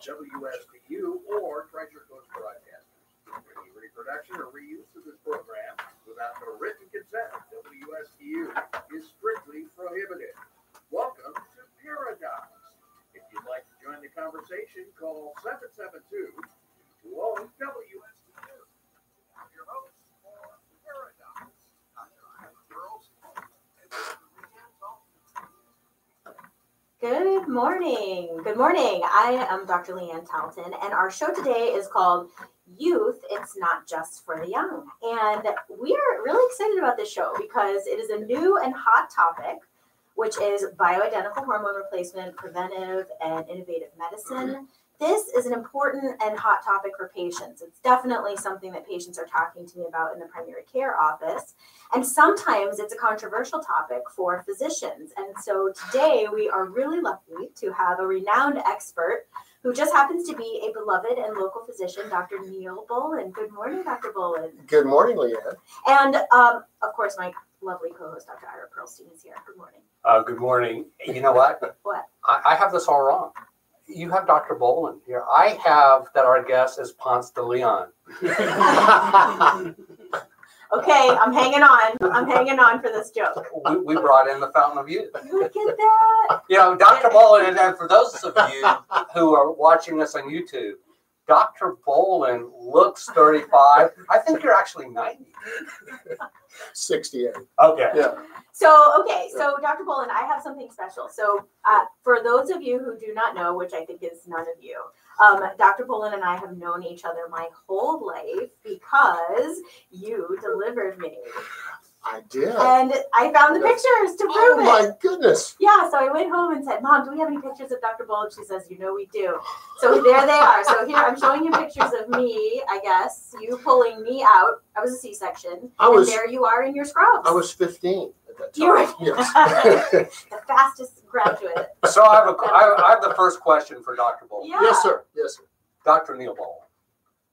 WSTU or Treasure Coast Broadcasters. Any reproduction or reuse of this program without the written consent of WSTU is strictly prohibited. Welcome to Pair-O-Docs. If you'd like to join the conversation, call 772 220 WSTU. I'm your host for Pair-O-Docs. Dr. Ira Burrows and Mr. Leighan Talton. Good morning. Good morning. I am Dr. Leighan Talton, and our show today is called Youth It's Not Just for the Young. And we are really excited about this show because it is a new and hot topic, which is bioidentical hormone replacement, preventive, and innovative medicine. This is an important and hot topic for patients. It's definitely something that patients are talking to me about in the primary care office. And sometimes it's a controversial topic for physicians. And so today we are really lucky to have a renowned expert who just happens to be a beloved and local physician, Dr. Neil Boland. Good morning, Dr. Boland. Good morning, Leighan. And um, of course, my lovely co host, Dr. Ira Pearlstine, is here. Good morning. Uh, good morning. You know what? What? I, I have this all wrong. You have Dr. Boland here. I have that our guest is Ponce de Leon. Okay, I'm hanging on. I'm hanging on for this joke. We, we brought in the Fountain of Youth. Look at that. You know, Dr. Boland, and, for those of you who are watching us on YouTube, Dr. Boland looks 35. I think you're actually 90. 68. Okay. Yeah. So, okay, so Dr. Boland, I have something special. So, uh, for those of you who do not know, which I think is none of you, um, Dr. Boland and I have known each other my whole life because you delivered me. I did. And I found the pictures to oh prove it. Oh my it. goodness. Yeah, so I went home and said, Mom, do we have any pictures of Dr. Boland? She says, You know, we do. So there they are. So here I'm showing you pictures of me, I guess, you pulling me out. I was a C section. I was and there you are in your scrubs. I was 15 at that You were- Yes. the fastest graduate. So I have, a, I, I have the first question for Dr. Boland. Yeah. yes, sir. Yes, sir. Dr. Neil Boland.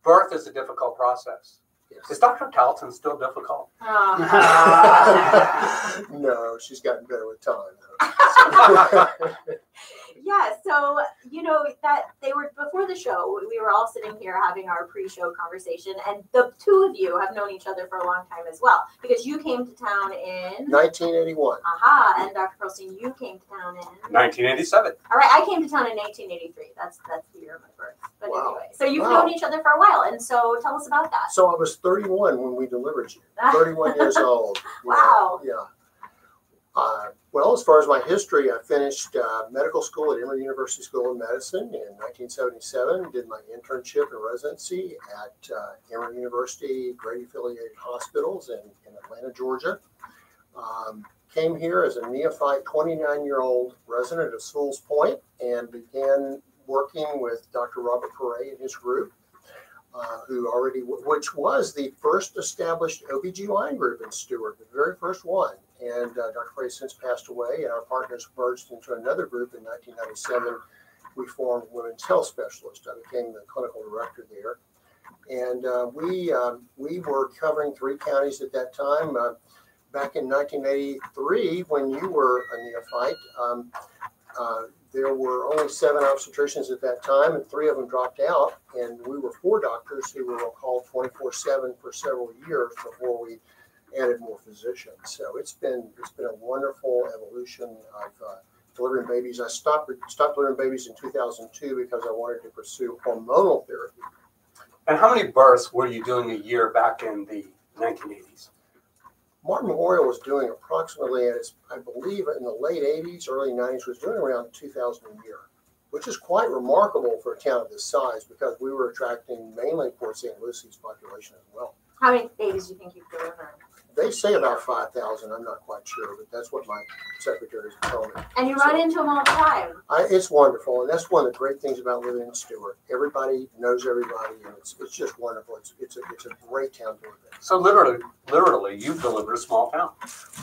Birth is a difficult process. Is Dr. Talton still difficult? Oh. no, she's gotten better with time. though. yeah, so you know that they were before the show, we were all sitting here having our pre-show conversation, and the two of you have known each other for a long time as well because you came to town in 1981. aha, and Dr. Pearlstine, you came to town in 1987. all right, I came to town in 1983. That's that's the year of my birth. But Wow. anyway, so you've Wow. known each other for a while, and so tell us about that. So I was 31 when we delivered you. 31 years old. Yeah, Wow. Yeah. Uh, well, as far as my history, I finished uh, medical school at Emory University School of Medicine in 1977. Did my internship and residency at uh, Emory University Grady affiliated hospitals in, in Atlanta, Georgia. Um, came here as a neophyte 29 year old resident of Sewell's Point and began working with Dr. Robert Perret and his group uh, who already, which was the first established OBGYN group in Stuart, the very first one. And uh, Dr. Frey since passed away, and our partners merged into another group in 1997. We formed Women's Health Specialists. I became the clinical director there. And uh, we, um, we were covering three counties at that time. Uh, back in 1983, when you were a neophyte, um, uh, there were only seven obstetricians at that time, and three of them dropped out. And we were four doctors who were called 24 7 for several years before we added more physicians. So it's been it's been a wonderful evolution of uh, delivering babies. I stopped stopped delivering babies in 2002 because I wanted to pursue hormonal therapy. And how many births were you doing a year back in the 1980s? Martin Memorial was doing approximately, as I believe, in the late 80s, early 90s, was doing around 2,000 a year, which is quite remarkable for a town of this size because we were attracting mainly Port St. Lucie's population as well. How many babies do you think you've delivered? They say about 5,000. I'm not quite sure, but that's what my secretaries tell me. And you run into them all the time. I, it's wonderful, and that's one of the great things about living in Stuart. Everybody knows everybody, and it's, it's just wonderful. It's, it's, a, it's a great town to live in. So literally, literally, you've delivered a small town.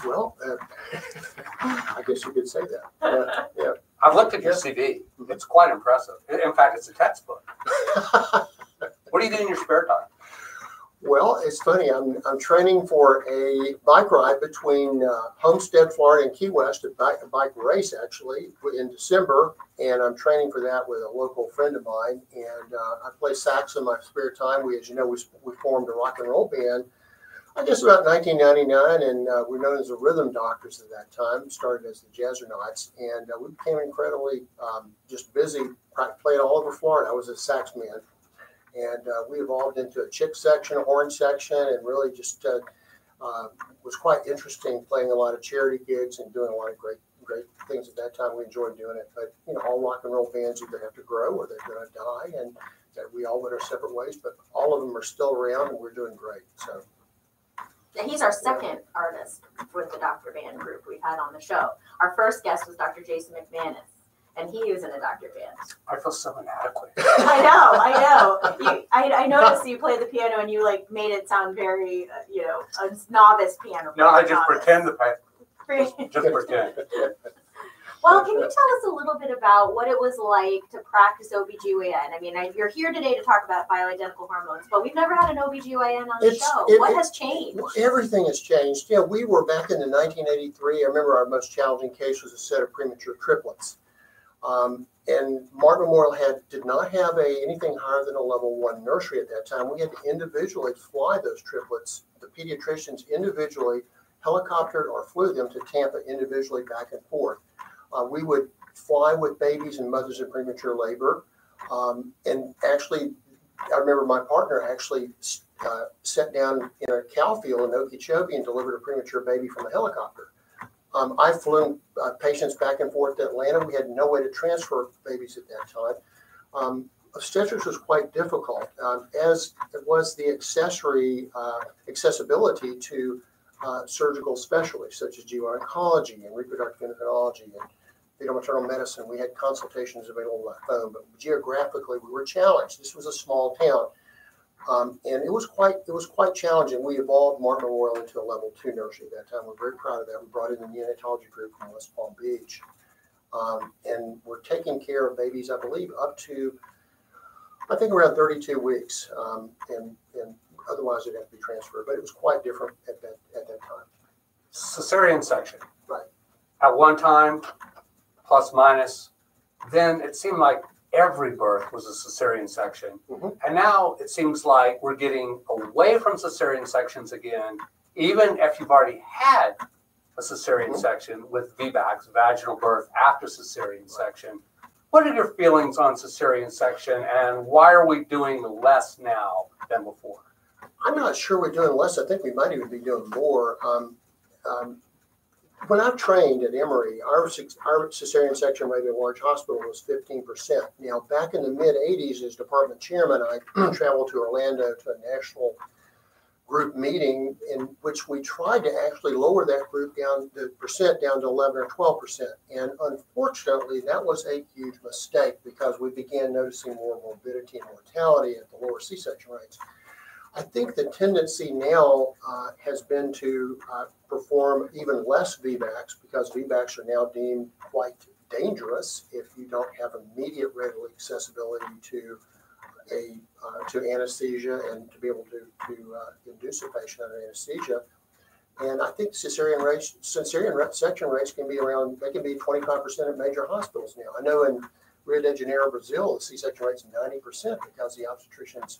Well, uh, I guess you could say that. Yeah, I've looked at your CV. It's quite impressive. In in fact, it's a textbook. What do you do in your spare time? Well, it's funny. I'm, I'm training for a bike ride between uh, Homestead, Florida, and Key West, a bike, a bike race actually in December, and I'm training for that with a local friend of mine. And uh, I play sax in my spare time. We, as you know, we, we formed a rock and roll band. I guess about 1999, and uh, we're known as the Rhythm Doctors at that time. Started as the Jazzernauts, and uh, we became incredibly um, just busy. Played all over Florida. I was a sax man and uh, we evolved into a chick section, a horn section, and really just uh, uh, was quite interesting playing a lot of charity gigs and doing a lot of great great things at that time. We enjoyed doing it, but you know, all rock and roll bands either have to grow or they're going to die, and that we all went our separate ways. But all of them are still around, and we're doing great. So. He's our second artist with the Dr. Band group we've had on the show. Our first guest was Dr. Jason McManus and he was in a doctor band. I feel so inadequate. I know, I know. You, I, I noticed you played the piano and you like made it sound very, uh, you know, a novice piano. No, I just novice. pretend to play. Just pretend. Well, can you tell us a little bit about what it was like to practice OBGYN? I mean, I, you're here today to talk about bioidentical hormones, but we've never had an OBGYN on the It's- show. it- what it- has changed? Everything has changed. Yeah, we were back in the 1983. I remember our most challenging case was a set of premature triplets. Um, and Martin Memorial had did not have a anything higher than a level one nursery at that time. We had to individually fly those triplets. The pediatricians individually helicoptered or flew them to Tampa individually back and forth. Uh, we would fly with babies and mothers in premature labor. Um, and actually, I remember my partner actually uh, sat down in a cow field in Okeechobee and delivered a premature baby from a helicopter. Um, I flew uh, patients back and forth to Atlanta. We had no way to transfer babies at that time. Um, obstetrics was quite difficult, um, as it was the accessory uh, accessibility to uh, surgical specialties such as gynecology and reproductive endocrinology and fetal maternal medicine. We had consultations available by phone, but geographically we were challenged. This was a small town. Um, and it was quite it was quite challenging. We evolved Martin Memorial into a level two nursery at that time. We're very proud of that. We brought in the neonatology group from West Palm Beach, um, and we're taking care of babies, I believe, up to I think around 32 weeks, um, and and otherwise they'd have to be transferred. But it was quite different at that at that time. Cesarean section. Right. At one time, plus minus. Then it seemed like every birth was a cesarean section. Mhm. And now it seems like we're getting away from cesarean sections again, even if you've already had a cesarean Mhm. section with VBACs, vaginal birth after cesarean section. What are your feelings on cesarean section and why are we doing less now than before? I'm not sure we're doing less. I think we might even be doing more. Um, um, when I trained at Emory, our, our cesarean section rate in a large hospital was 15%. Now, back in the mid 80s, as department chairman, I traveled to Orlando to a national group meeting in which we tried to actually lower that group down, the percent down to 11 or 12%. And unfortunately, that was a huge mistake because we began noticing more morbidity and mortality at the lower C section rates. I think the tendency now uh, has been to uh, perform even less VBACs because VBACs are now deemed quite dangerous if you don't have immediate readily accessibility to a uh, to anesthesia and to be able to to uh, induce a patient under anesthesia. And I think cesarean rates, cesarean section rates can be around, they can be 25% at major hospitals now. I know in Rio de Janeiro, Brazil, the C-section rate's 90% because the obstetricians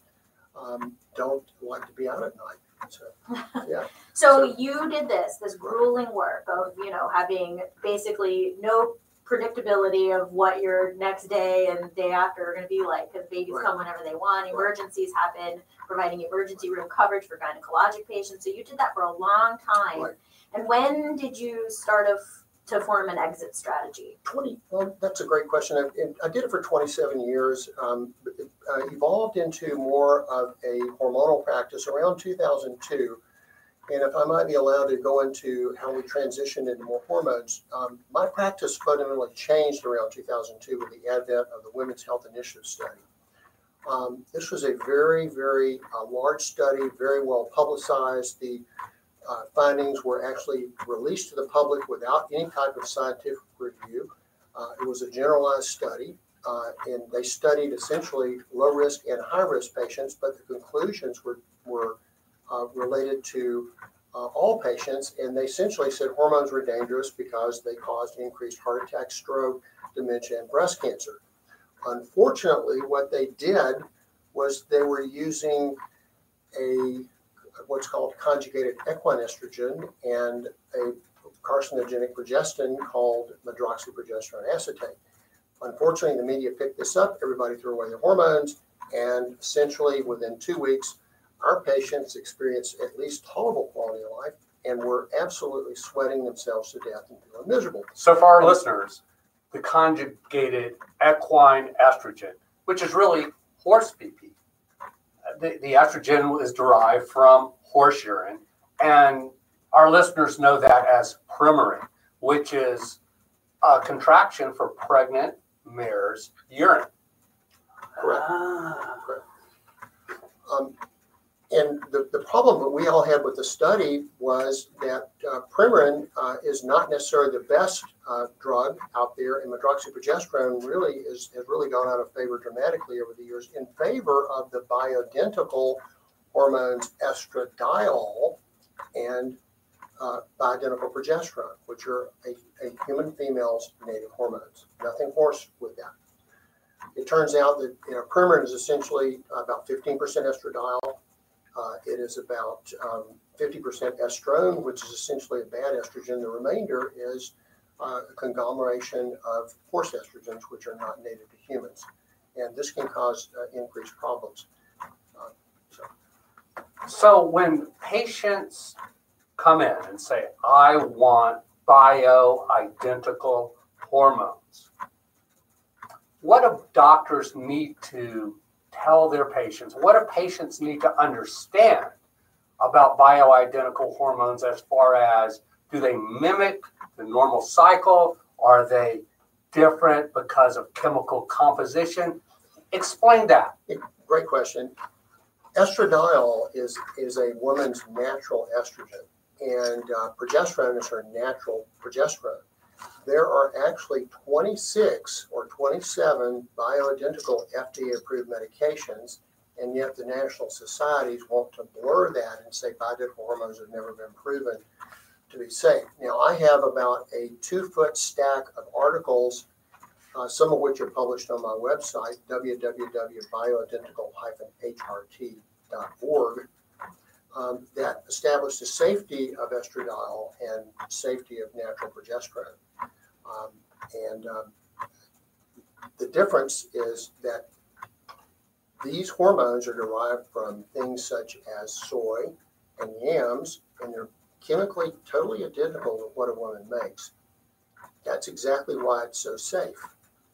um, don't like to be out at night. So, yeah. So you did this, this grueling work of, you know, having basically no predictability of what your next day and day after are going to be like because babies Right. come whenever they want, emergencies happen, providing emergency room coverage for gynecologic patients. So you did that for a long time. Right. And when did you start of, to form an exit strategy? 20, well, that's a great question. I, I did it for 27 years. Um, uh, evolved into more of a hormonal practice around 2002. And if I might be allowed to go into how we transitioned into more hormones, um, my practice fundamentally changed around 2002 with the advent of the Women's Health Initiative study. Um, this was a very, very uh, large study, very well publicized. The uh, findings were actually released to the public without any type of scientific review. Uh, it was a generalized study, uh, and they studied essentially low risk and high risk patients, but the conclusions were, were uh, related to uh, all patients, and they essentially said hormones were dangerous because they caused increased heart attack, stroke, dementia, and breast cancer. Unfortunately, what they did was they were using a what's called conjugated equine estrogen and a carcinogenic progestin called medroxyprogesterone acetate. Unfortunately, the media picked this up. Everybody threw away their hormones, and essentially within two weeks, our patients experienced at least tolerable quality of life and were absolutely sweating themselves to death and feeling miserable. So for our listeners, the conjugated equine estrogen, which is really horse PP. The, the estrogen is derived from horse urine, and our listeners know that as Premarin, which is a contraction for pregnant mare's urine. Correct. Ah. Um, and the, the problem that we all had with the study was that uh, uh, is not necessarily the best uh, drug out there, and medroxyprogesterone really is, has really gone out of favor dramatically over the years in favor of the bioidentical hormones estradiol and uh, bioidentical progesterone, which are a, a human female's native hormones. Nothing horse with that. It turns out that you know, is essentially about 15% estradiol, uh, it is about um, 50% estrone, which is essentially a bad estrogen. The remainder is uh, a conglomeration of horse estrogens, which are not native to humans. And this can cause uh, increased problems. Uh, so. So when patients come in and say, I want bioidentical hormones, what do doctors need to tell their patients? What do patients need to understand about bioidentical hormones as far as do they mimic the normal cycle? Are they different because of chemical composition? Explain that. Great question. Estradiol is, is a woman's natural estrogen, and uh, progesterone is her natural progesterone. There are actually 26 or 27 bioidentical FDA approved medications, and yet the national societies want to blur that and say bioidentical hormones have never been proven to be safe. Now, I have about a two foot stack of articles, uh, some of which are published on my website, www.bioidentical-hrt.org, um, that establish the safety of estradiol and safety of natural progesterone. Um, and um, the difference is that these hormones are derived from things such as soy and yams, and they're chemically totally identical to what a woman makes. That's exactly why it's so safe.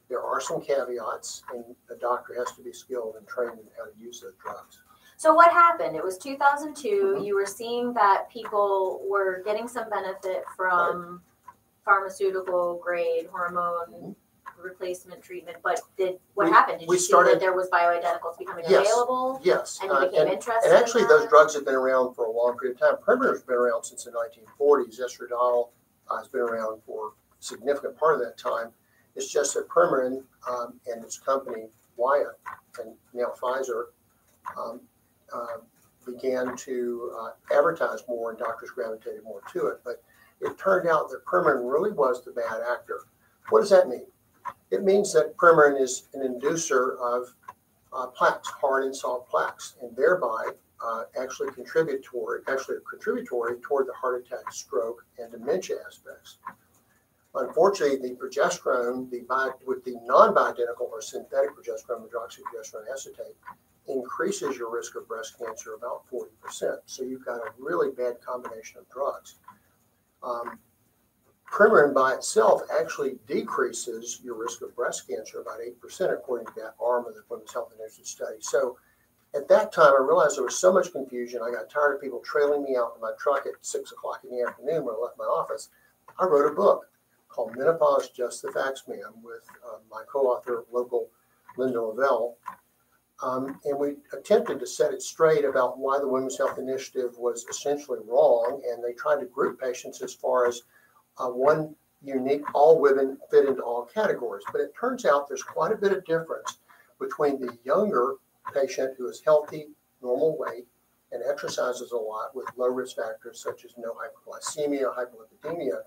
There are some caveats, and the doctor has to be skilled and trained in how to use those drugs. So what happened? It was 2002. Mhm. You were seeing that people were getting some benefit from pharmaceutical grade hormone replacement treatment, but did what We- happened? Did we you see that there was bioidenticals becoming Yes. available? Yes, And you uh, became and, interested and actually, in those drugs have been around for a long period of time. Premarin's been around since the 1940s. Estradiol uh, has been around for a significant part of that time. It's just that Premarin um, and its company Wyeth and now Pfizer um, uh, began to uh, advertise more, and doctors gravitated more to it. But it turned out that Premarin really was the bad actor. What does that mean? It means that Premarin is an inducer of uh, plaques, hard and soft plaques, and thereby uh, actually contributory, actually contributory toward the heart attack, stroke, and dementia aspects. Unfortunately, the progesterone, the bi- with the non-bioidentical or synthetic progesterone, medroxyprogesterone acetate, increases your risk of breast cancer about 40%. So you've got a really bad combination of drugs. Um, by itself actually decreases your risk of breast cancer about 8%, according to that arm of the Women's Health Initiative study. So at that time, I realized there was so much confusion. I got tired of people trailing me out in my truck at six o'clock in the afternoon when I left my office. I wrote a book called Menopause Just the Facts Ma'am with uh, my co author, local Linda Lavelle. Um, and we attempted to set it straight about why the Women's Health Initiative was essentially wrong. And they tried to group patients as far as uh, one unique, all women fit into all categories. But it turns out there's quite a bit of difference between the younger patient who is healthy, normal weight, and exercises a lot with low risk factors such as no hyperglycemia, hyperlipidemia,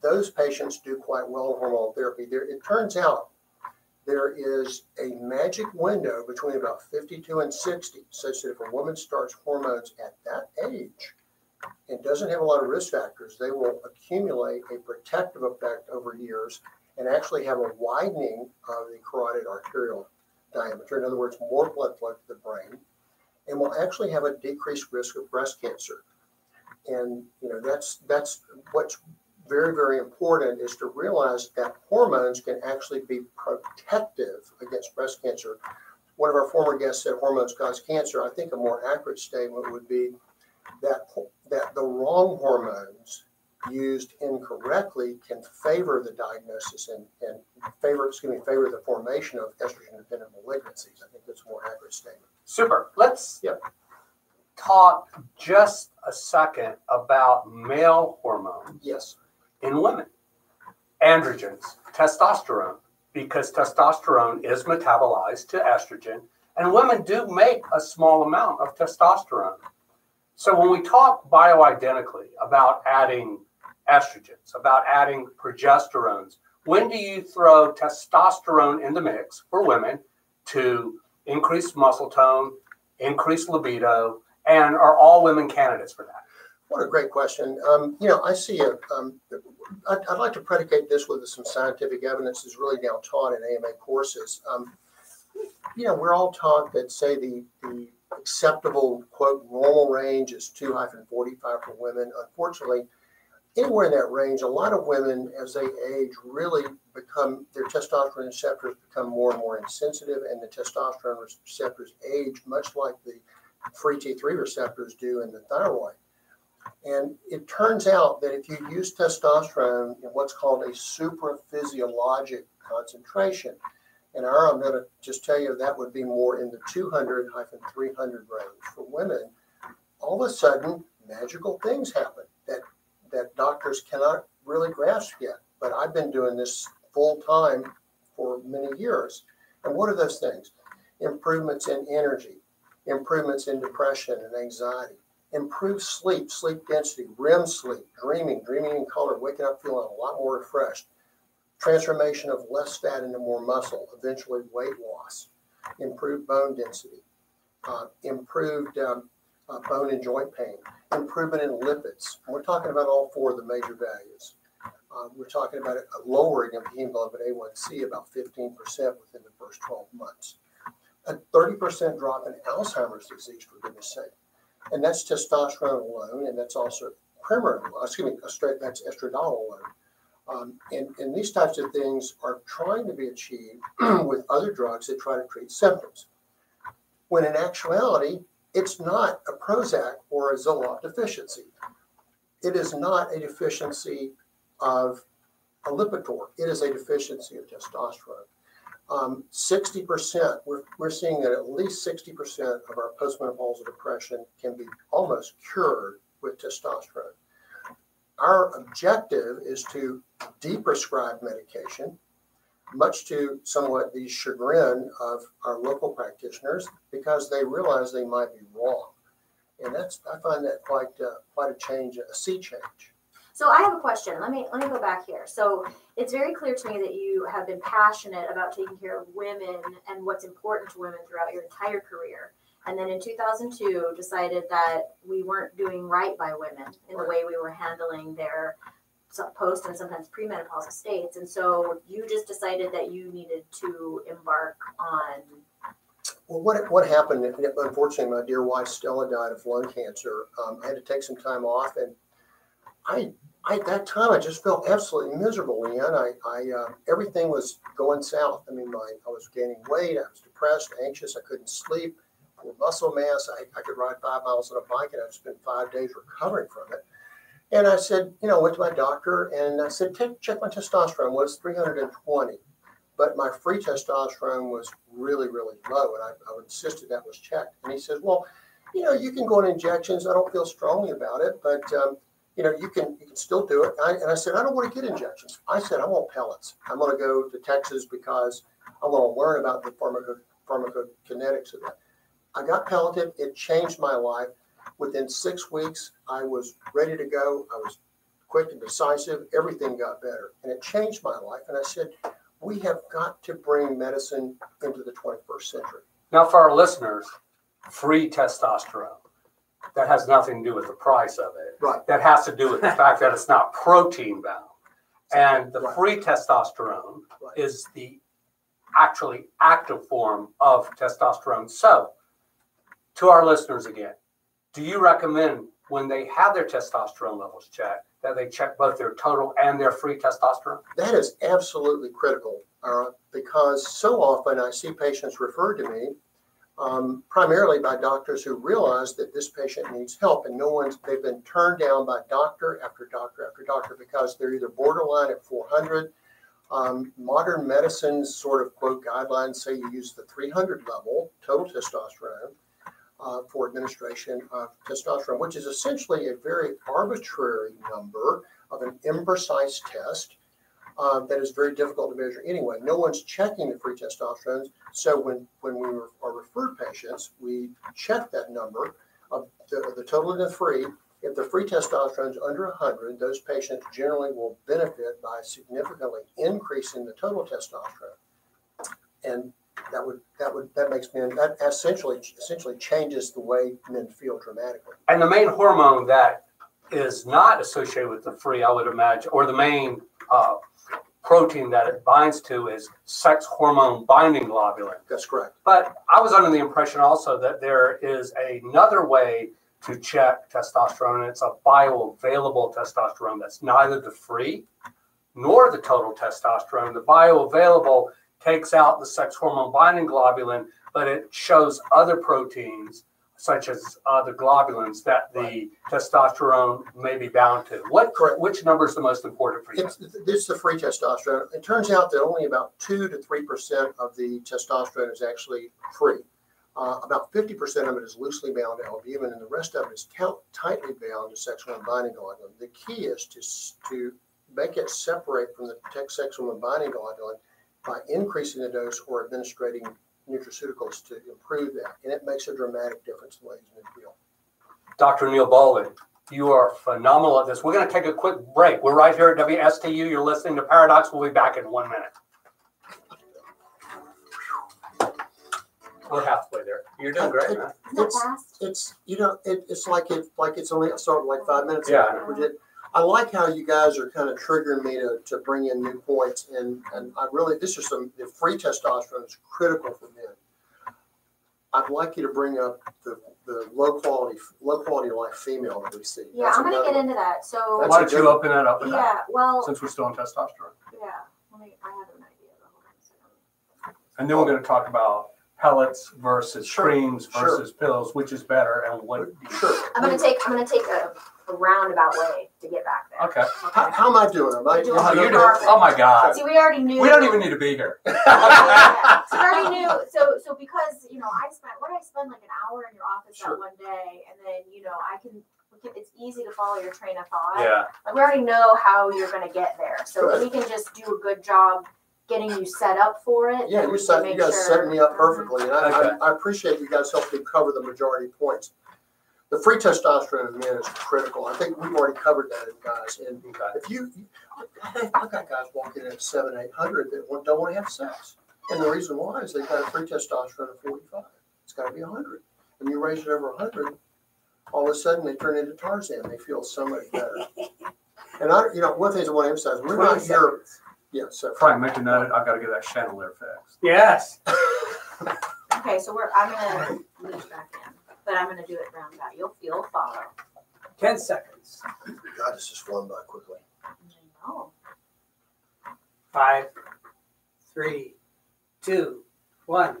those patients do quite well in hormonal therapy. There, it turns out there is a magic window between about 52 and 60, such that if a woman starts hormones at that age and doesn't have a lot of risk factors, they will accumulate a protective effect over years and actually have a widening of the carotid arterial diameter. In other words, more blood flow to the brain, and will actually have a decreased risk of breast cancer. And you know that's that's what's very very important is to realize that hormones can actually be protective against breast cancer. One of our former guests said hormones cause cancer. I think a more accurate statement would be that that the wrong hormones used incorrectly can favor the diagnosis and, and favor, excuse me, favor the formation of estrogen-dependent malignancies. I think that's a more accurate statement. Super. Let's Yep. talk just a second about male hormones Yes. In women. Androgens, testosterone, because testosterone is metabolized to estrogen, and women do make a small amount of testosterone. So when we talk bioidentically about adding estrogens, about adding progesterones, when do you throw testosterone in the mix for women to increase muscle tone, increase libido, and are all women candidates for that? What a great question. Um, you know, I see a, um, I'd, I'd like to predicate this with some scientific evidence that's really now taught in AMA courses. Um, you know, we're all taught that, say, the, the acceptable, quote, normal range is 2 hyphen 45 for women. Unfortunately, anywhere in that range, a lot of women, as they age, really become, their testosterone receptors become more and more insensitive, and the testosterone receptors age much like the free T3 receptors do in the thyroid. And it turns out that if you use testosterone in what's called a supraphysiologic concentration, and our, I'm going to just tell you that would be more in the 200 hyphen 300 range for women, all of a sudden magical things happen that that doctors cannot really grasp yet. But I've been doing this full time for many years. And what are those things? Improvements in energy, improvements in depression and anxiety, improved sleep, sleep density, REM sleep, dreaming, dreaming in color, waking up feeling a lot more refreshed, transformation of less fat into more muscle, eventually weight loss, improved bone density, uh, improved um, uh, bone and joint pain, improvement in lipids. And we're talking about all four of the major values. Uh, we're talking about a lowering of hemoglobin A1C about 15% within the first 12 months. A 30% drop in Alzheimer's disease, for goodness sake. And that's testosterone alone, and that's also Premarin, excuse me, straight, that's estradiol alone. Um, and, and these types of things are trying to be achieved with other drugs that try to treat symptoms. When in actuality, it's not a Prozac or a Zoloft deficiency. It is not a deficiency of a Lipitor. It is a deficiency of testosterone. Um, 60%, we're, we're seeing that at least 60% of our postmenopausal depression can be almost cured with testosterone. Our objective is to deprescribe medication, much to somewhat the chagrin of our local practitioners because they realize they might be wrong. And that's I find that quite uh, quite a change, a sea change. So I have a question. Let me let me go back here. So it's very clear to me that you have been passionate about taking care of women and what's important to women throughout your entire career. And then in 2002, decided that we weren't doing right by women in the way we were handling their post and sometimes premenopausal states. And so you just decided that you needed to embark on. Well, what what happened? Unfortunately, my dear wife Stella died of lung cancer. Um, I had to take some time off, and I, I at that time I just felt absolutely miserable. Leighan, I, I uh, everything was going south. I mean, my I was gaining weight. I was depressed, anxious. I couldn't sleep. Poor muscle mass. I, I could ride five miles on a bike, and I'd spend five days recovering from it. And I said, you know, went to my doctor and I said, check my testosterone was 320, but my free testosterone was really, really low. And I, I insisted that was checked. And he says, well, you know, you can go on injections. I don't feel strongly about it, but, um, you know, you can you can still do it. I, and I said, I don't want to get injections. I said, I want pellets. I'm going to go to Texas because I want to learn about the pharmaco- pharmacokinetics of that. I got pelleted. It changed my life. Within six weeks, I was ready to go. I was quick and decisive. Everything got better, and it changed my life. And I said, we have got to bring medicine into the 21st century. Now, for our listeners, free testosterone. That has nothing to do with the price of it. Right. That has to do with the fact that it's not protein bound. And the Right. free testosterone Right. is the actually active form of testosterone. So, to our listeners again, do you recommend when they have their testosterone levels checked that they check both their total and their free testosterone? That is absolutely critical, Ira, because so often I see patients referred to me um, primarily by doctors who realize that this patient needs help, and no one's they've been turned down by doctor after doctor after doctor because they're either borderline at 400. Um, modern medicine's sort of quote guidelines say you use the 300 level total testosterone uh, for administration of testosterone, which is essentially a very arbitrary number of an imprecise test uh, that is very difficult to measure anyway. No one's checking the free testosterone. So when, when we are referred patients, we check that number of the, the total and the free. If the free testosterone is under 100, those patients generally will benefit by significantly increasing the total testosterone. And that would that would that makes men that essentially essentially changes the way men feel dramatically. And the main hormone that is not associated with the free, I would imagine, or the main uh, protein that it binds to is sex hormone binding globulin. That's correct. But I was under the impression also that there is another way to check testosterone, and it's a bioavailable testosterone that's neither the free nor the total testosterone. The bioavailable takes out the sex hormone binding globulin, but it shows other proteins such as uh, the globulins that the testosterone may be bound to. What Correct. which number is the most important for you? It's, this is the free testosterone. It turns out that only about two to three percent of the testosterone is actually free. Uh, about fifty percent of it is loosely bound to albumin, and the rest of it is count, tightly bound to sexual binding globulin. The key is to to make it separate from the sexual binding globulin by increasing the dose or administering nutraceuticals to improve that, and it makes a dramatic difference in the way men feel. Dr. Neil Boland, you are phenomenal at this. We're going to take a quick break. We're right here at WSTU. You're listening to Pair-O-Docs. We'll be back in one minute. We're halfway there. You're doing great, man. It's- it's you know it, it's like it like it's only started like five minutes Yeah, ago. We did- I like how you guys are kind of triggering me to, to bring in new points and and I really this is some the free testosterone is critical for men. I'd like you to bring up the, the low quality low quality life female that we see. Yeah, That's I'm gonna get one. into that. So That's Why don't you open that up with that, yeah, well, since we're still on testosterone? yeah. Let me. I have an idea. On. And then we're going to talk about pellets versus Sure, creams sure. versus pills, which is better and what. Sure. I'm gonna take. I'm gonna take a, a roundabout way to get back there. Okay. How, how am I doing? Am I, You're doing Oh, doing, oh my God. See, we already knew. We don't even need to be here. Yeah, so we already knew. So, so because you know, I spent what did I spend like an hour in your office Sure. that one day, and then you know, I can. It's easy to follow your train of thought. Yeah. Like we already know how you're gonna get there, so Good. we can just do a good job getting you set up for it. Yeah, you set you guys sure- set me up perfectly, and I, Okay. I, I appreciate you guys helping me cover the majority points. The free testosterone in men is critical. I think we've already covered that, guys. And Okay. if you, I have got guys walking in at seven, eight hundred that don't want to have sex, and the reason why is they've got a free testosterone of forty-five. It's got to be hundred. When you raise it over hundred, all of a sudden they turn into Tarzan. They feel so much better. And I, you know, one thing I want to emphasize: we're not here. Yeah, so Frank, make a note. I've got to get that chandelier fixed. Yes. Okay, so we're. I'm gonna leave back in, but I'm gonna do it roundabout. You'll you'll follow. Ten seconds. God, this is flown by quickly. Oh. Five, three, two, one.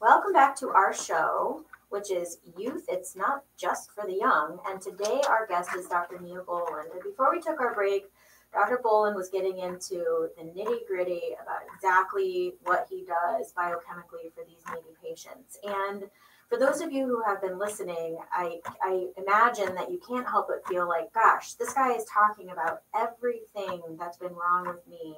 Welcome back to our show, which is Youth It's Not Just for the Young. And today our guest is Dr. Neil Boland. And before we took our break, Dr. Boland was getting into the nitty gritty about exactly what he does biochemically for these needy patients. And for those of you who have been listening, I, I imagine that you can't help but feel like, gosh, this guy is talking about everything that's been wrong with me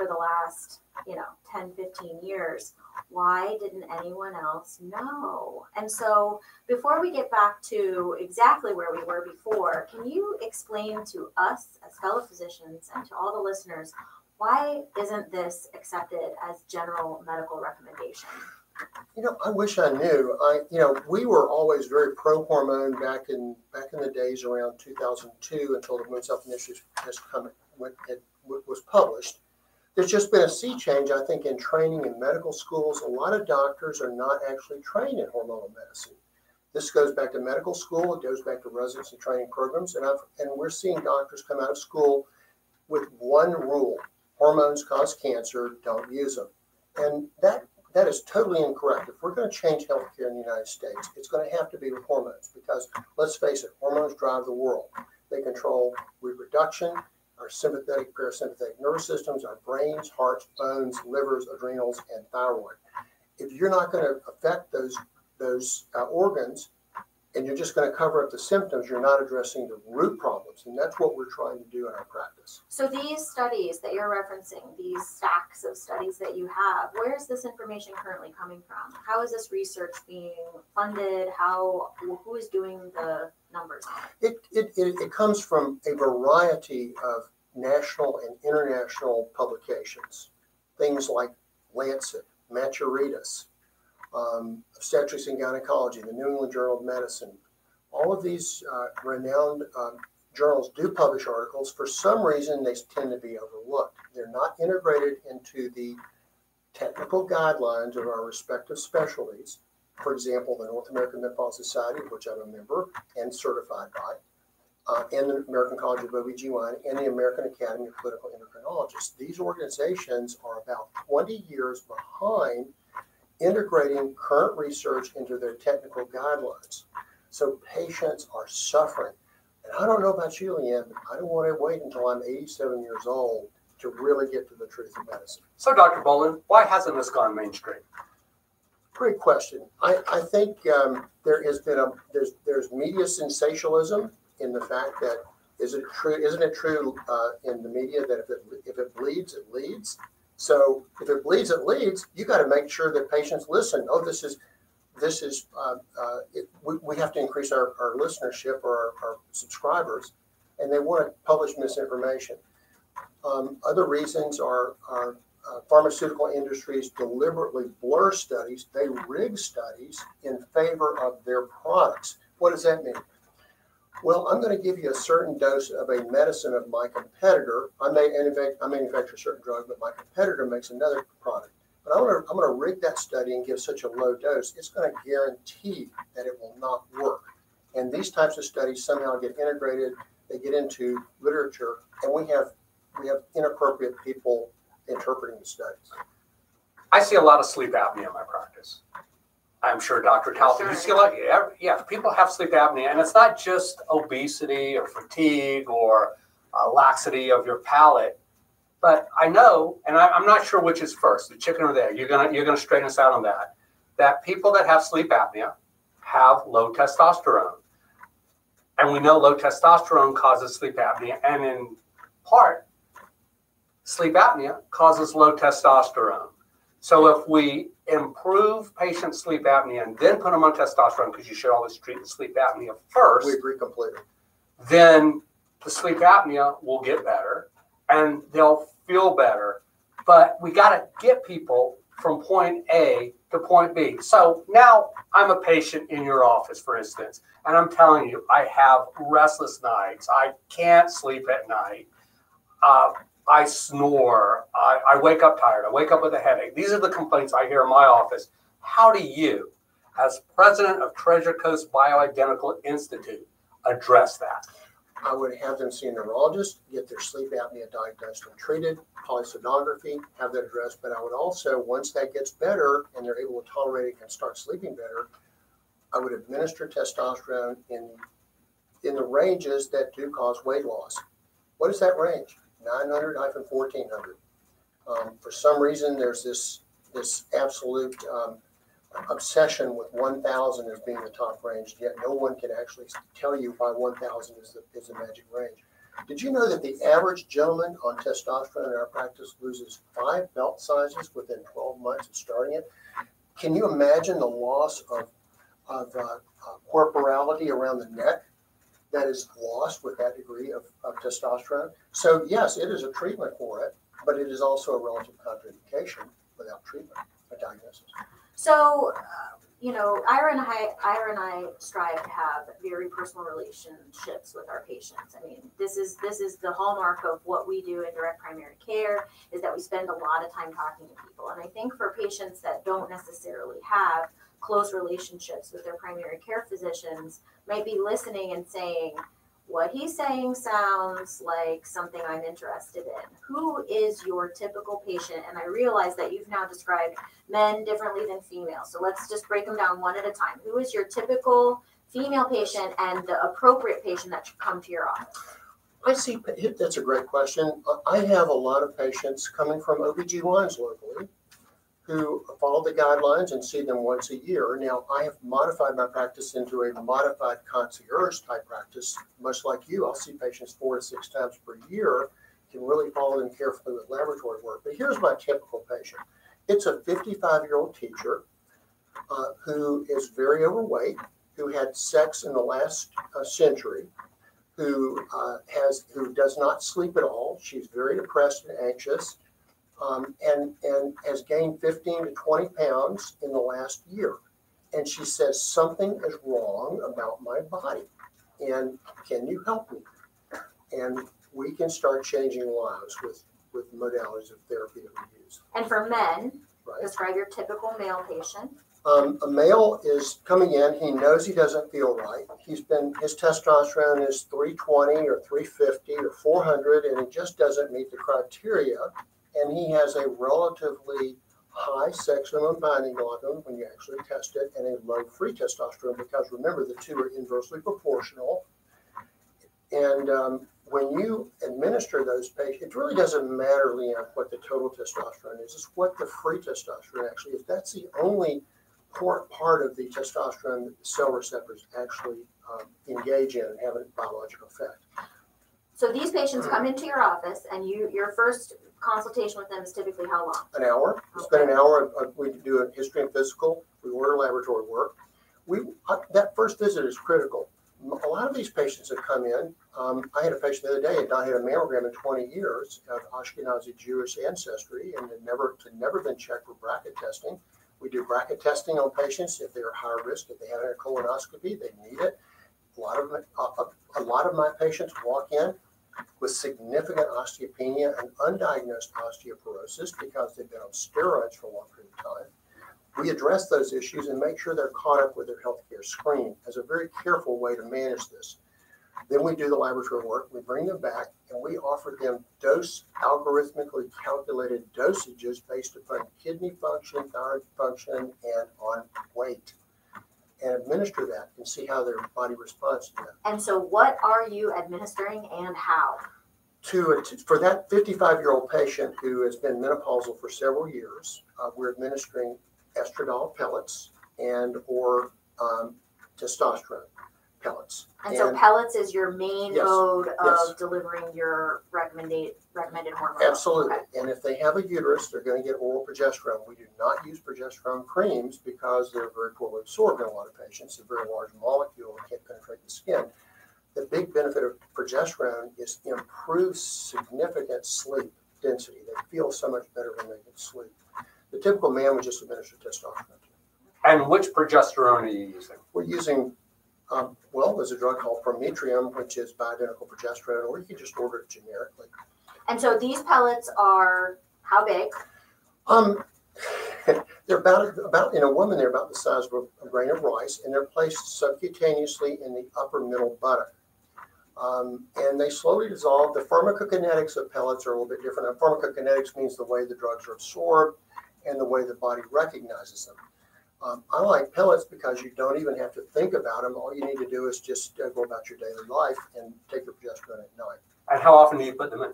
for the last, you know, 10, 15 years. Why didn't anyone else know? And so, before we get back to exactly where we were before, can you explain to us as fellow physicians and to all the listeners why isn't this accepted as general medical recommendation? You know, I wish I knew. I, you know, we were always very pro hormone back in back in the days around 2002 until the Women's Health Initiative has come went, it was published. There's just been a sea change, I think, in training in medical schools. A lot of doctors are not actually trained in hormonal medicine. This goes back to medical school. It goes back to residency training programs, and I've, and we're seeing doctors come out of school with one rule: hormones cause cancer. Don't use them. And that that is totally incorrect. If we're going to change healthcare in the United States, it's going to have to be with hormones because let's face it, hormones drive the world. They control reproduction, our sympathetic, parasympathetic nervous systems, our brains, hearts, bones, livers, adrenals, and thyroid. If you're not going to affect those those uh, organs, and you're just going to cover up the symptoms, you're not addressing the root problems. And that's what we're trying to do in our practice. So, these studies that you're referencing, these stacks of studies that you have, where is this information currently coming from? How is this research being funded? How, who is doing the numbers it? It, it, it comes from a variety of national and international publications, things like Lancet, Maturitas, um, Obstetrics and Gynecology, the New England Journal of Medicine. All of these uh, renowned um, journals do publish articles. For some reason, they tend to be overlooked. They're not integrated into the technical guidelines of our respective specialties. For example, the North American Menopause Society, which I'm a member and certified by, uh, and the American College of OBGYN, and the American Academy of Clinical Endocrinologists. These organizations are about 20 years behind integrating current research into their technical guidelines. So patients are suffering. And I don't know about you, Leighan, but I don't want to wait until I'm 87 years old to really get to the truth of medicine. So, Dr. Boland, why hasn't this gone mainstream? Great question. I, I think um, there has been a there's there's media sensationalism in the fact that is it true isn't it true uh, in the media that if it if it bleeds it leads so if it bleeds, it leads. You got to make sure that patients listen. Oh, this is this is uh, uh, it, we, we have to increase our, our listenership or our, our subscribers, and they want to publish misinformation. Um, other reasons are, are uh, pharmaceutical industries deliberately blur studies. They rig studies in favor of their products. What does that mean? Well, I'm going to give you a certain dose of a medicine of my competitor. I may I manufacture a certain drug, but my competitor makes another product. But I'm going, to, I'm going to rig that study and give such a low dose, it's going to guarantee that it will not work. And these types of studies somehow get integrated, they get into literature, and we have we have inappropriate people interpreting the studies. I see a lot of sleep apnea in my practice. I'm sure Dr. Talton, you see a lot, yeah, yeah, people have sleep apnea, and it's not just obesity or fatigue or uh, laxity of your palate. But I know, and I, am not sure which is first, the chicken or the egg. You're gonna you're gonna straighten us out on that. That people that have sleep apnea have low testosterone, and we know low testosterone causes sleep apnea, and in part, sleep apnea causes low testosterone. So if we improve patient sleep apnea and then put them on testosterone, because you should always treat the sleep apnea first. We agree completely. Then the sleep apnea will get better and they'll feel better. But we got to get people from point A to point B. So now I'm a patient in your office, for instance, and I'm telling you, I have restless nights. I can't sleep at night. Uh, I snore. I, I wake up tired. I wake up with a headache. These are the complaints I hear in my office. How do you, as president of Treasure Coast Bioidentical Institute, address that? I would have them see a neurologist, get their sleep apnea diagnosed and treated, polysomnography, have that addressed. But I would also, once that gets better and they're able to tolerate it and start sleeping better, I would administer testosterone in in the ranges that do cause weight loss. What is that range? 900 1400. Um, for some reason, there's this this absolute um, obsession with 1000 as being the top range, yet no one can actually tell you why 1000 is the, is the magic range. Did you know that the average gentleman on testosterone in our practice loses five belt sizes within 12 months of starting it? Can you imagine the loss of, of uh, uh, corporality around the neck that is lost with that degree of, of testosterone? So, yes, it is a treatment for it, but it is also a relative contraindication without treatment, a diagnosis. So, uh, you know, Ira and I, Ira and I strive to have very personal relationships with our patients. I mean, this is this is the hallmark of what we do in direct primary care is that we spend a lot of time talking to people. And I think for patients that don't necessarily have close relationships with their primary care physicians, might be listening and saying, what he's saying sounds like something I'm interested in. Who is your typical patient? And I realize that you've now described men differently than females. So let's just break them down one at a time. Who is your typical female patient and the appropriate patient that should come to your office? I see, that's a great question. I have a lot of patients coming from OBGYNs locally who follow the guidelines and see them once a year. Now, I have modified my practice into a modified concierge type practice, much like you. I'll see patients four to six times per year, can really follow them carefully with laboratory work. But here's my typical patient it's a 55 year old teacher uh, who is very overweight, who had sex in the last uh, century. Who uh, has who does not sleep at all? She's very depressed and anxious um, and, and has gained 15 to 20 pounds in the last year. And she says, Something is wrong about my body. And can you help me? And we can start changing lives with, with modalities of therapy that we use. And for men, Right. describe your typical male patient. Um, a male is coming in. He knows he doesn't feel right. He's been his testosterone is 320 or 350 or 400, and he just doesn't meet the criteria and he has a relatively high sex hormone binding globulin when you actually test it and a low free testosterone because remember the two are inversely proportional. And um, when you administer those patients it really doesn't matter Leighan what the total testosterone is. It's what the free testosterone actually is. That's the only part, part of the testosterone that the cell receptors actually um, engage in and have a biological effect. So these patients come into your office and you your first consultation with them is typically how long? an hour. We spend an hour. Uh, we do a history and physical. We order laboratory work. We uh, that first visit is critical. A lot of these patients that come in. Um, I had a patient the other day had not had a mammogram in 20 years of Ashkenazi Jewish ancestry and had never had never been checked for BRCA testing. We do BRCA testing on patients if they're high risk. If they have a colonoscopy, they need it. A lot of them, a, a lot of my patients walk in with significant osteopenia and undiagnosed osteoporosis because they've been on steroids for a long period of time. We address those issues and make sure they're caught up with their healthcare screen as a very careful way to manage this. Then we do the laboratory work, we bring them back, and we offer them dose algorithmically calculated dosages based upon kidney function, thyroid function, and on weight and administer that and see how their body responds to that. And so what are you administering and how? To, for that 55 year old patient who has been menopausal for several years, uh, we're administering estradiol pellets and or um, testosterone pellets. And so pellets is your main Yes, mode of yes. delivering your recommended recommended hormone. Absolutely. Okay. And if they have a uterus, they're going to get oral progesterone. We do not use progesterone creams because they're very poorly absorbed in a lot of patients. They're a very large molecule and can't penetrate the skin. The big benefit of progesterone is improved significant sleep density. They feel so much better when they get sleep. The typical man would just administer testosterone. And which progesterone are you using? We're using, um, well, there's a drug called Prometrium, which is bioidentical progesterone, or you can just order it generically. And so these pellets are how big? Um, they're about about in a woman they're about the size of a, grain of rice, and they're placed subcutaneously in the upper middle buttock. Um, and they slowly dissolve. The pharmacokinetics of pellets are a little bit different. And pharmacokinetics means the way the drugs are absorbed and the way the body recognizes them. Um, I like pellets because you don't even have to think about them. All you need to do is just uh, go about your daily life and take your progesterone at night. And how often do you put them in?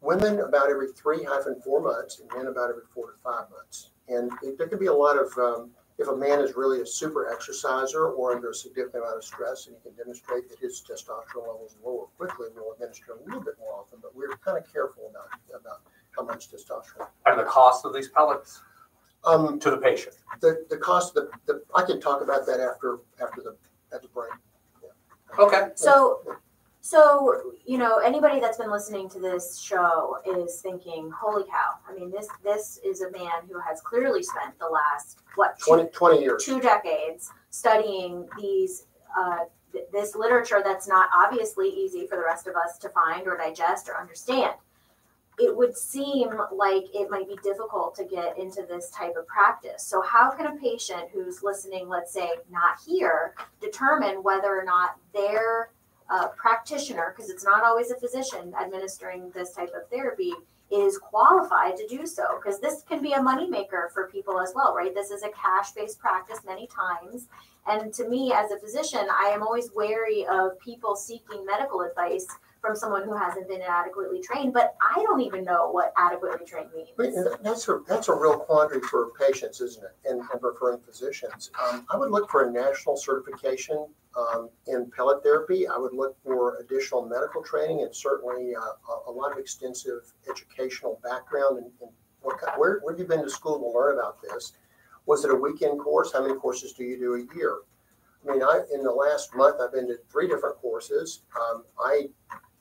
Women about every three hyphen four months, and men about every four to five months. And it, there could be a lot of um, if a man is really a super exerciser or under a significant amount of stress and he can demonstrate that his testosterone levels lower quickly, we'll administer a little bit more often, but we're kind of careful about, about how much testosterone. And the cost of these pellets Um, to the patient. the, the cost, the, the, I can talk about that after, after the, at the break. Okay. So, so you know, anybody that's been listening to this show is thinking, "Holy cow!" I mean, this this is a man who has clearly spent the last what two, 20, 20 years. two decades studying these uh, th- this literature that's not obviously easy for the rest of us to find or digest or understand. It would seem like it might be difficult to get into this type of practice. So, how can a patient who's listening, let's say not here, determine whether or not their uh, practitioner, because it's not always a physician administering this type of therapy, is qualified to do so? Because this can be a moneymaker for people as well, right? This is a cash based practice many times. And to me, as a physician, I am always wary of people seeking medical advice from someone who hasn't been adequately trained, but I don't even know what adequately trained means. That's a, that's a real quandary for patients, isn't it, and, and referring physicians. Um, I would look for a national certification um, in pellet therapy. I would look for additional medical training and certainly uh, a, a lot of extensive educational background. And, and what, where, where have you been to school to learn about this? Was it a weekend course? How many courses do you do a year? I mean, I in the last month I've been to three different courses. Um, I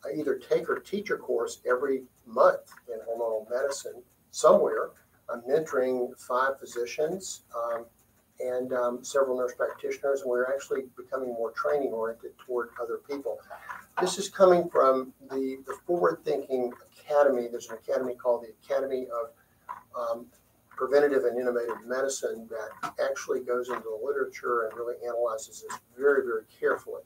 I either take or teach a course every month in hormonal medicine somewhere. I'm mentoring five physicians um, and um, several nurse practitioners, and we're actually becoming more training oriented toward other people. This is coming from the, the forward thinking academy. There's an academy called the Academy of um, Preventative and Innovative Medicine that actually goes into the literature and really analyzes this very, very carefully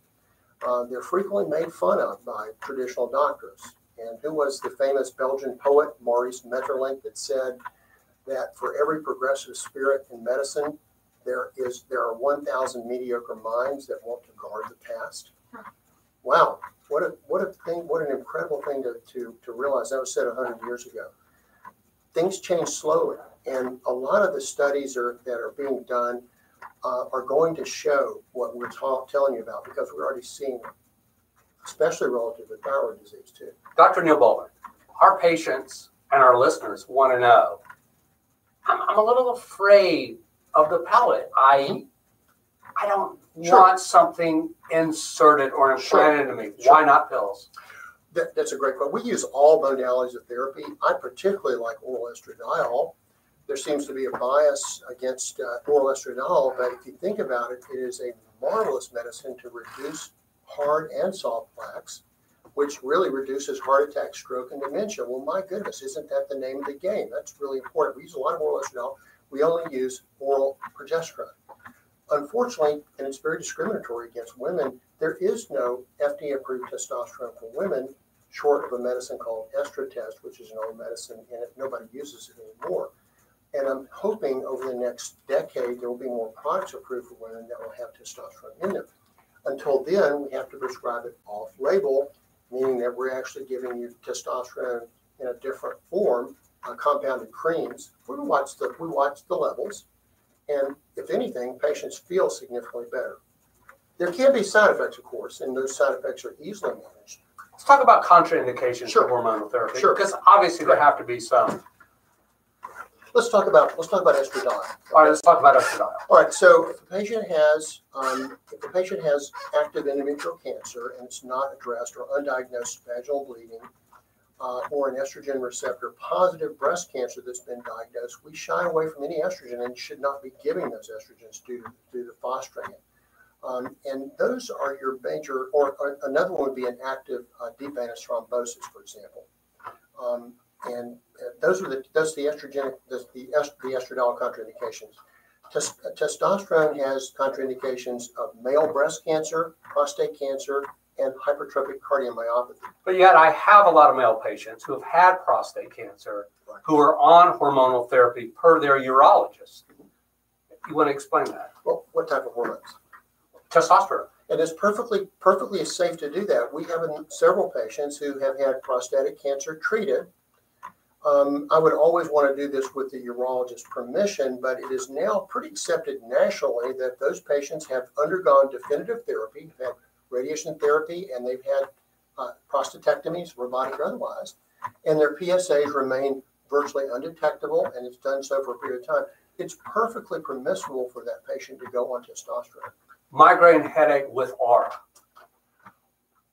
uh, they're frequently made fun of by traditional doctors. And who was the famous Belgian poet Maurice Maeterlinck that said that for every progressive spirit in medicine, there is there are 1,000 mediocre minds that want to guard the past. Wow, what a what a thing! What an incredible thing to to, to realize. That was said 100 years ago. Things change slowly, and a lot of the studies are that are being done uh, are going to show what we're ta- telling you about because we're already seeing it, especially relative to thyroid disease too. Dr. Neil Boland, our patients and our listeners want to know. I'm, I'm a little afraid of the pellet. I I don't Sure. want something inserted or implanted into me. Why not pills? That, that's a great question. We use all modalities of therapy. I particularly like oral estradiol. There seems to be a bias against uh, oral estradiol, but if you think about it, it is a marvelous medicine to reduce hard and soft plaques, which really reduces heart attack, stroke, and dementia. Well, my goodness, isn't that the name of the game? That's really important. We use a lot of oral estradiol. We only use oral progesterone. Unfortunately, and it's very discriminatory against women, there is no FDA approved testosterone for women short of a medicine called Estratest, which is an old medicine, and nobody uses it anymore. And I'm hoping over the next decade there will be more products approved for women that will have testosterone in them. Until then, we have to prescribe it off label, meaning that we're actually giving you testosterone in a different form, uh, compounded creams. We watch the we watch the levels, and if anything, patients feel significantly better. There can be side effects, of course, and those side effects are easily managed. Let's talk about contraindications Sure. for hormonal therapy. Sure. Because obviously there have to be some. Let's talk about let's talk about estradiol. All right, let's talk about estradiol. All right, so if the patient has, um, if the patient has active endometrial cancer and it's not addressed or undiagnosed vaginal bleeding, uh, or an estrogen receptor positive breast cancer that's been diagnosed, we shy away from any estrogen and should not be giving those estrogens due to, due to fostering it. Um, and those are your major, or, or another one would be an active uh, deep venous thrombosis, for example. Um, and uh, those are the those are the estrogenic, the, the, est- the estradiol contraindications. Tes- testosterone has contraindications of male breast cancer, prostate cancer, and hypertrophic cardiomyopathy. But yet I have a lot of male patients who have had prostate cancer who are on hormonal therapy per their urologist. You want to explain that? Well, what type of hormones? Testosterone. And it's perfectly perfectly safe to do that. We have several patients who have had prostatic cancer treated, Um, I would always want to do this with the urologist's permission, but it is now pretty accepted nationally that those patients have undergone definitive therapy, had radiation therapy, and they've had uh, prostatectomies, robotic or otherwise, and their PSAs remain virtually undetectable, and it's done so for a period of time. It's perfectly permissible for that patient to go on testosterone. Migraine headache with aura.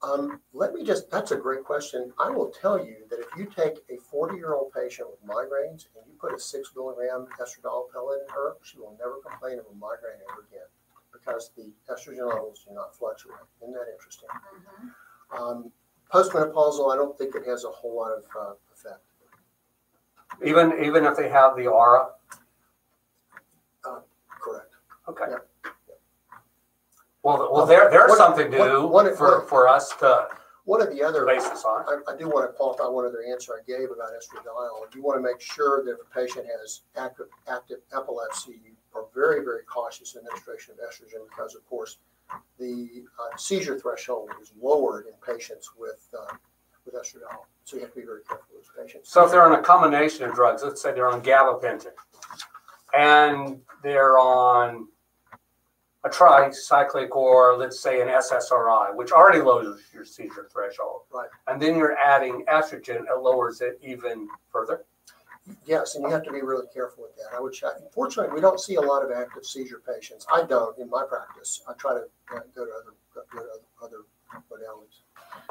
Um, let me just, that's a great question. I will tell you that if you take a 40 year old patient with migraines and you put a six milligram estradiol pellet in her, she will never complain of a migraine ever again because the estrogen levels do not fluctuate. Isn't that interesting? Um, postmenopausal, I don't think it has a whole lot of uh, effect. Even even if they have the aura. Correct. Okay. Yep. Well, well, there there's What- something to what- do what- for what- for us to One of the other base this on. I, I do want to qualify one other answer I gave about estradiol. You want to make sure that if a patient has active, active epilepsy, you are very, very cautious in administration of estrogen because, of course, the uh, seizure threshold is lowered in patients with uh, with estradiol. So you have to be very careful with those patients. So if they're on a combination of drugs, let's say they're on gabapentin, and they're on a tricyclic or let's say an SSRI, which already lowers your seizure threshold. Right. And then you're adding estrogen, it lowers it even further. Yes, and you have to be really careful with that. I would check. Fortunately, we don't see a lot of active seizure patients. I don't in my practice. I try to uh, go to other go to other modalities.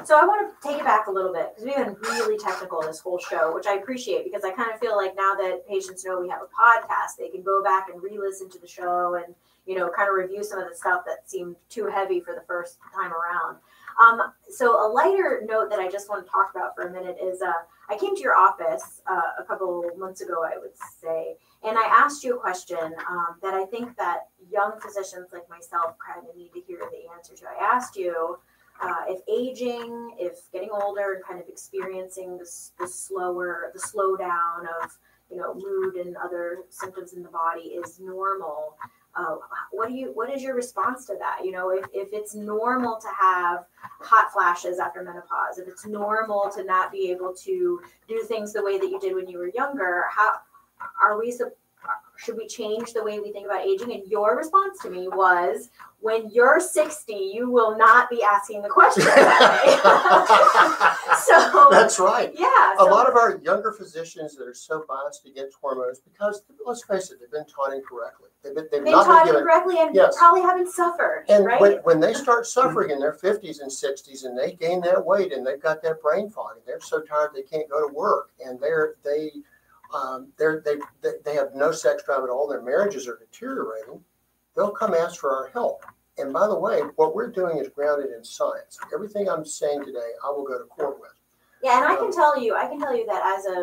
So I want to take it back a little bit because we've been really technical this whole show, which I appreciate because I kind of feel like now that patients know we have a podcast, they can go back and re-listen to the show and you know kind of review some of the stuff that seemed too heavy for the first time around. Um, so a lighter note that I just want to talk about for a minute is uh, I came to your office uh, a couple months ago, I would say, and I asked you a question um, that I think that young physicians like myself kind of need to hear the answer to. I asked you uh, if aging, if getting older and kind of experiencing this the slower, the slowdown of you know mood and other symptoms in the body is normal. Uh, what do you? What is your response to that? You know, if, if it's normal to have hot flashes after menopause, if it's normal to not be able to do things the way that you did when you were younger, how are we? Should we change the way we think about aging? And your response to me was, when you're 60, you will not be asking the question that so, That's right. yeah. A lot of our younger physicians that are so biased against hormones because let's face it, they've been taught incorrectly. They've been, they've they not taught been incorrectly and Yes. probably haven't suffered, And right? when, when they start suffering in their 50s and 60s and they gain that weight and they've got that brain fog and they're so tired they can't go to work and they're they um, they're, they they they have no sex drive at all. Their marriages are deteriorating. They'll come ask for our help. And by the way what we're doing is grounded in science. Everything i'm saying today i will go to court with. Yeah, and I can Um, tell you, I can tell you that as a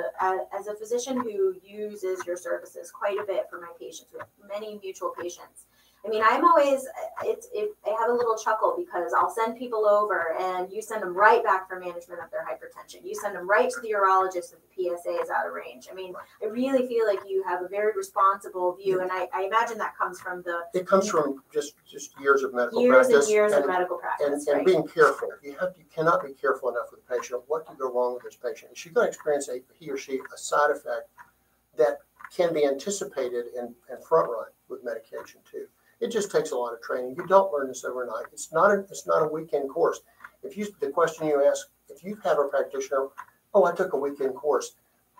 as a physician who uses your services quite a bit for my patients, with many mutual patients. I mean, I'm always it's it, I have a little chuckle because I'll send people over and you send them right back for management of their hypertension. You send them right to the urologist if the PSA is out of range. I mean, I really feel like you have a very responsible view, and I, I imagine that comes from the it comes from just just years of medical years practice and years of medical and, practice, and right? being careful. You have you cannot be careful enough with the patient. What could go wrong with this patient? Is she going to experience a he or she a side effect that can be anticipated and, and front run with medication too? It just takes a lot of training. You don't learn this overnight. It's not a it's not a weekend course. If you the question you ask, if you have a practitioner, oh, I took a weekend course.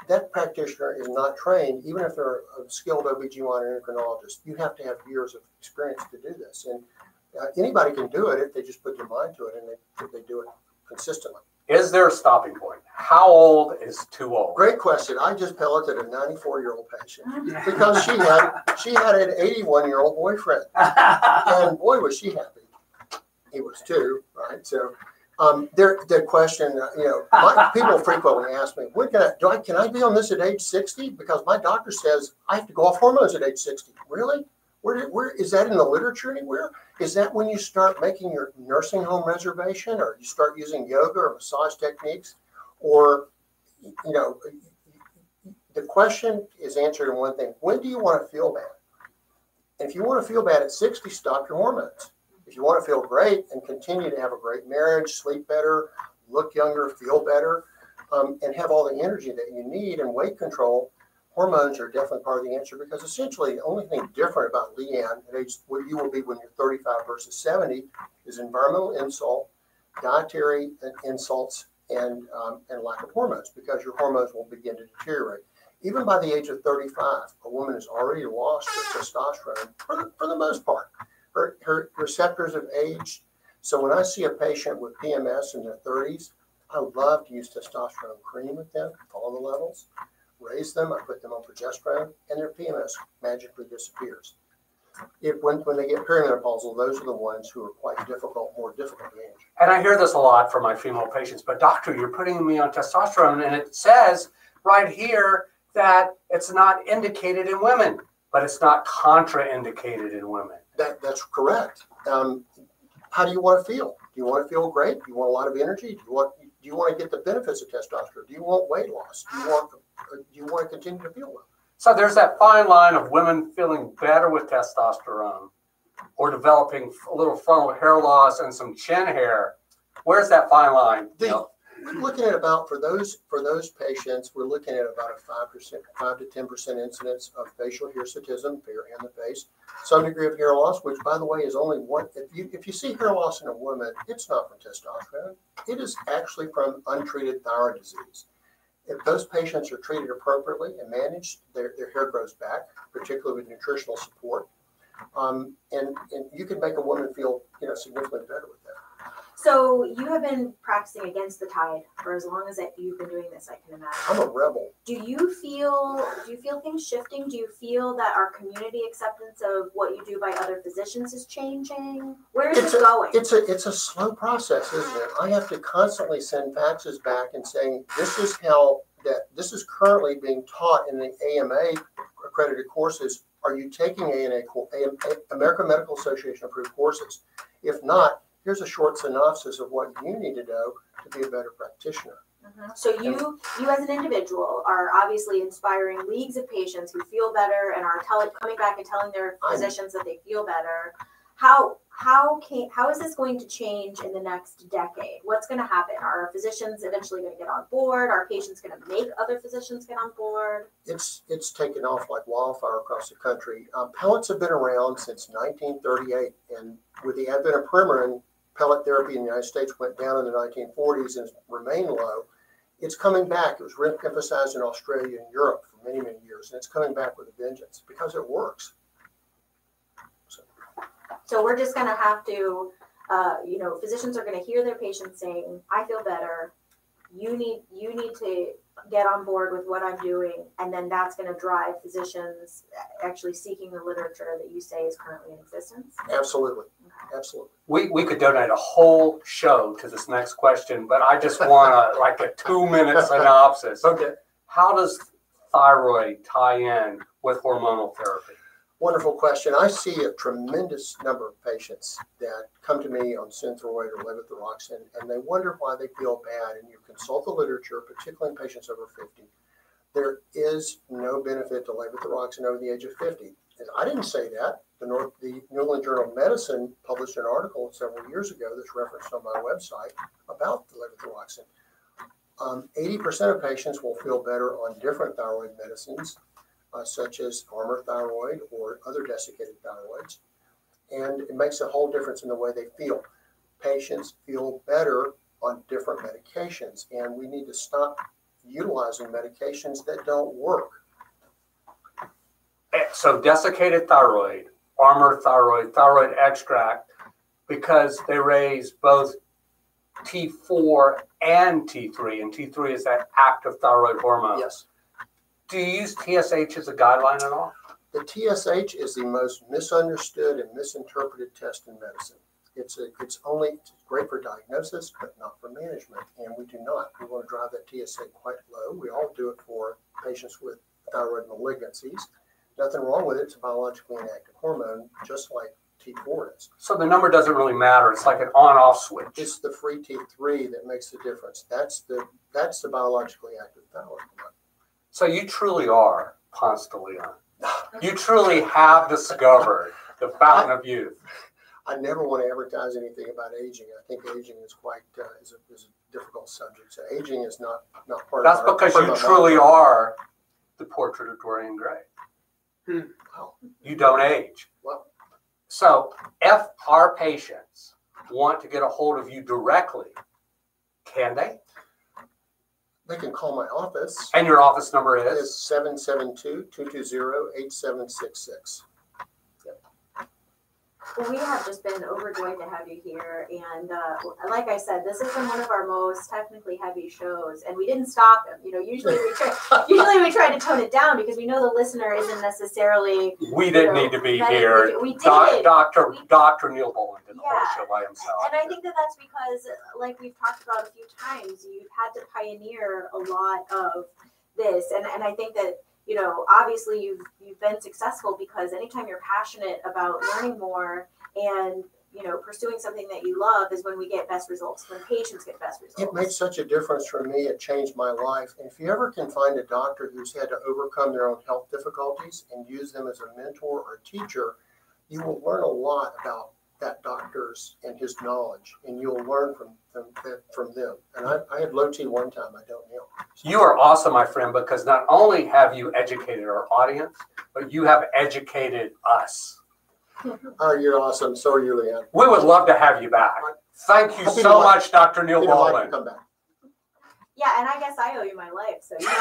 That practitioner is not trained, even if they're a skilled OBGYN endocrinologist. You have to have years of experience to do this. And uh, anybody can do it if they just put their mind to it and they, if they do it consistently. Is there a stopping point? How old is too old? Great question. I just pelleted a 94 year old patient because she had she had an 81 year old boyfriend, and boy was she happy. He was too, right? So. Um, there, the question, uh, you know, my, people frequently ask me, "When can I do? I can I be on this at age 60? Because my doctor says I have to go off hormones at age 60. Really? Where, where is that in the literature anywhere? Is that when you start making your nursing home reservation, or you start using yoga or massage techniques, or you know, the question is answered in one thing: When do you want to feel bad? And if you want to feel bad at 60, stop your hormones. If you want to feel great and continue to have a great marriage, sleep better, look younger, feel better, um, and have all the energy that you need and weight control, hormones are definitely part of the answer because essentially the only thing different about Leighan at age what you will be when you're 35 versus 70 is environmental insult, dietary insults, and um, and lack of hormones because your hormones will begin to deteriorate. Even by the age of 35, a woman has already lost her testosterone for the, for the most part. Her, her receptors have aged. So when I see a patient with PMS in their 30s, I love to use testosterone cream with them, follow the levels, raise them, I put them on progesterone, and their PMS magically disappears. If when, when they get perimenopausal, those are the ones who are quite difficult, more difficult to manage. And I hear this a lot from my female patients, but doctor, you're putting me on testosterone, and it says right here that it's not indicated in women, but it's not contraindicated in women. That, that's correct. Um, how do you want to feel? Do you want to feel great? Do you want a lot of energy? Do you want do you want to get the benefits of testosterone? Do you want weight loss? Do you want uh, do you want to continue to feel well? So there's that fine line of women feeling better with testosterone or developing a little frontal hair loss and some chin hair. Where's that fine line? The, You know, we're looking at about for those for those patients, we're looking at about a five percent, five to ten percent incidence of facial hirsutism, hair in the face, some degree of hair loss, which by the way is only one. If you if you see hair loss in a woman, it's not from testosterone. It is actually from untreated thyroid disease. If those patients are treated appropriately and managed, their, their hair grows back, particularly with nutritional support. Um, and, and you can make a woman feel, you know, significantly better with that. So you have been practicing against the tide for as long as that you've been doing this. I can imagine. I'm a rebel. Do you feel? Do you feel things shifting? Do you feel that our community acceptance of what you do by other physicians is changing? Where is It's this a, going? it's a it's a slow process, isn't it? I have to constantly send faxes back and saying this is how that this is currently being taught in the AMA accredited courses. Are you taking AMA American Medical Association approved courses? If not, here's a short synopsis of what you need to know to be a better practitioner. Mhm. So you, you as an individual, are obviously inspiring leagues of patients who feel better and are telling, coming back and telling their physicians that they feel better. How how can how is this going to change in the next decade? What's going to happen? Are physicians eventually going to get on board? Are patients going to make other physicians get on board? It's it's taken off like wildfire across the country. Um, pellets have been around since 1938, and with the advent of Premarin, pellet therapy in the United States went down in the 1940s and remained low. It's coming back. It was re- emphasized in Australia and Europe for many many years, and it's coming back with a vengeance because it works. So we're just going to have to, uh, you know, physicians are going to hear their patients saying, "I feel better." You need you need to get on board with what I'm doing, and then that's going to drive physicians actually seeking the literature that you say is currently in existence. Absolutely, absolutely. we, we could donate a whole show to this next question, but I just want a, like a two minute synopsis. Okay. How does thyroid tie in with hormonal therapy? Wonderful question. I see a tremendous number of patients that come to me on Synthroid or levothyroxine, and they wonder why they feel bad. And you consult the literature, particularly in patients over 50. There is no benefit to levothyroxine over the age of 50. And I didn't say that. The, North, the New England Journal of Medicine published an article several years ago that's referenced on my website about the levothyroxine. Um, 80% of patients will feel better on different thyroid medicines uh, such as Armour thyroid or other desiccated thyroids. And it makes a whole difference in the way they feel. Patients feel better on different medications, and we need to stop utilizing medications that don't work. Eh, So desiccated thyroid, Armour thyroid, thyroid extract, because they raise both T4 and T3, and T3 is that active thyroid hormone. Yes, Do you use TSH as a guideline at all? the TSH is the most misunderstood and misinterpreted test in medicine. It's a, it's only it's great for diagnosis, but not for management, and we do not. We want to drive that TSH quite low. We all do it for patients with thyroid malignancies. Nothing wrong with it. It's a biologically inactive hormone, just like T4 is. So the number doesn't really matter. It's like an on-off switch. It's the free T3 that makes the difference. That's the that's the biologically active thyroid hormone. So you truly are Ponce de Leon. You truly have discovered the fountain of youth. I never want to advertise anything about aging. I think aging is quite uh, is, a, is a difficult subjects. Aging is not, not part That's of our. because you truly life. are the portrait of Dorian Gray. Wow. You don't age. Wow. So if our patients want to get a hold of you directly, can they? They can call my office. And your office number is? It's seven seven two two two zero eight seven six six. Well, we have just been overjoyed to have you here, and uh, like I said, this has been one of our most technically heavy shows, and we didn't stop him. You know, usually we try, usually we try to tone it down because we know the listener isn't necessarily. We didn't need to be here. We did. Doc- Doctor, Doctor Neil Boland did the whole show by himself. And I think that that's because, like we've talked about a few times, you've had to pioneer a lot of this, and and I think that you know, obviously you've you've been successful because anytime you're passionate about learning more and you know pursuing something that you love is when we get best results, when patients get best results. It made such a difference for me. It changed my life. And if you ever can find a doctor who's had to overcome their own health difficulties and use them as a mentor or teacher, you will learn a lot about that doctor's and his knowledge, and you'll learn from from, from them. And I, I had low T one time. I don't know. You are awesome, my friend, because not only have you educated our audience, but you have educated us. Oh, you're awesome. So are you, Leighan. We would love to have you back. Thank you so like- much, Dr. Neil You know, I can Boland. come back. Yeah, and I guess I owe you my life, so you know.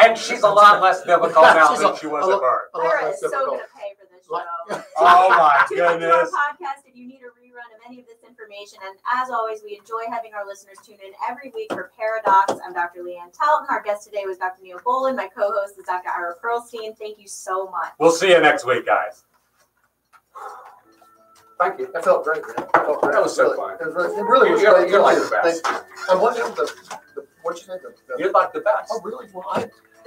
And she's a lot less difficult now than she was a at lot- birth. A lot Myra less is so difficult. gonna pay for this Like- show. Oh my Tune into our goodness. podcast if you need a rerun of any of this information. And as always, we enjoy having our listeners tune in every week for Pair-O-Docs. I'm Dr. Leighan Talton. Our guest today was Dr. Neil Boland. My co-host is Dr. Ira Pearlstine. Thank you so much. We'll see you next week, guys. Thank you. That felt great, man. That felt great. That was so Really- fun. It was really, it really was You're- great. you're like Thank the you. best. Thank you. And what is the, the, what'd you say? The, the, You're like the best. oh, really? Well, I,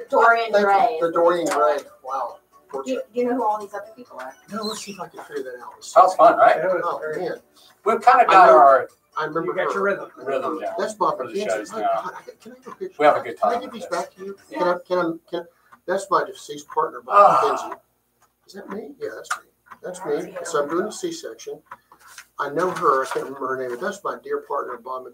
Dorian thank you. Gray. The Dorian Gray. Wow. Do you, do you know who all these other people are? No, let's see if I can figure that out. That was fun, right? Oh, man. We've kind of I got know. our I remember You got her. your rhythm. rhythm down. That's Bob for the McKenzie. shows My now. God, Can I have a picture? We have a good Can I time give with these this. back to you? Can I, can I, can, that's my deceased partner, Bob Ah. McKenzie. Is that me? Yeah, that's me. That's me. So I'm doing a C-section. I know her. I can't remember her name, but that's my dear partner, Bob McKenzie.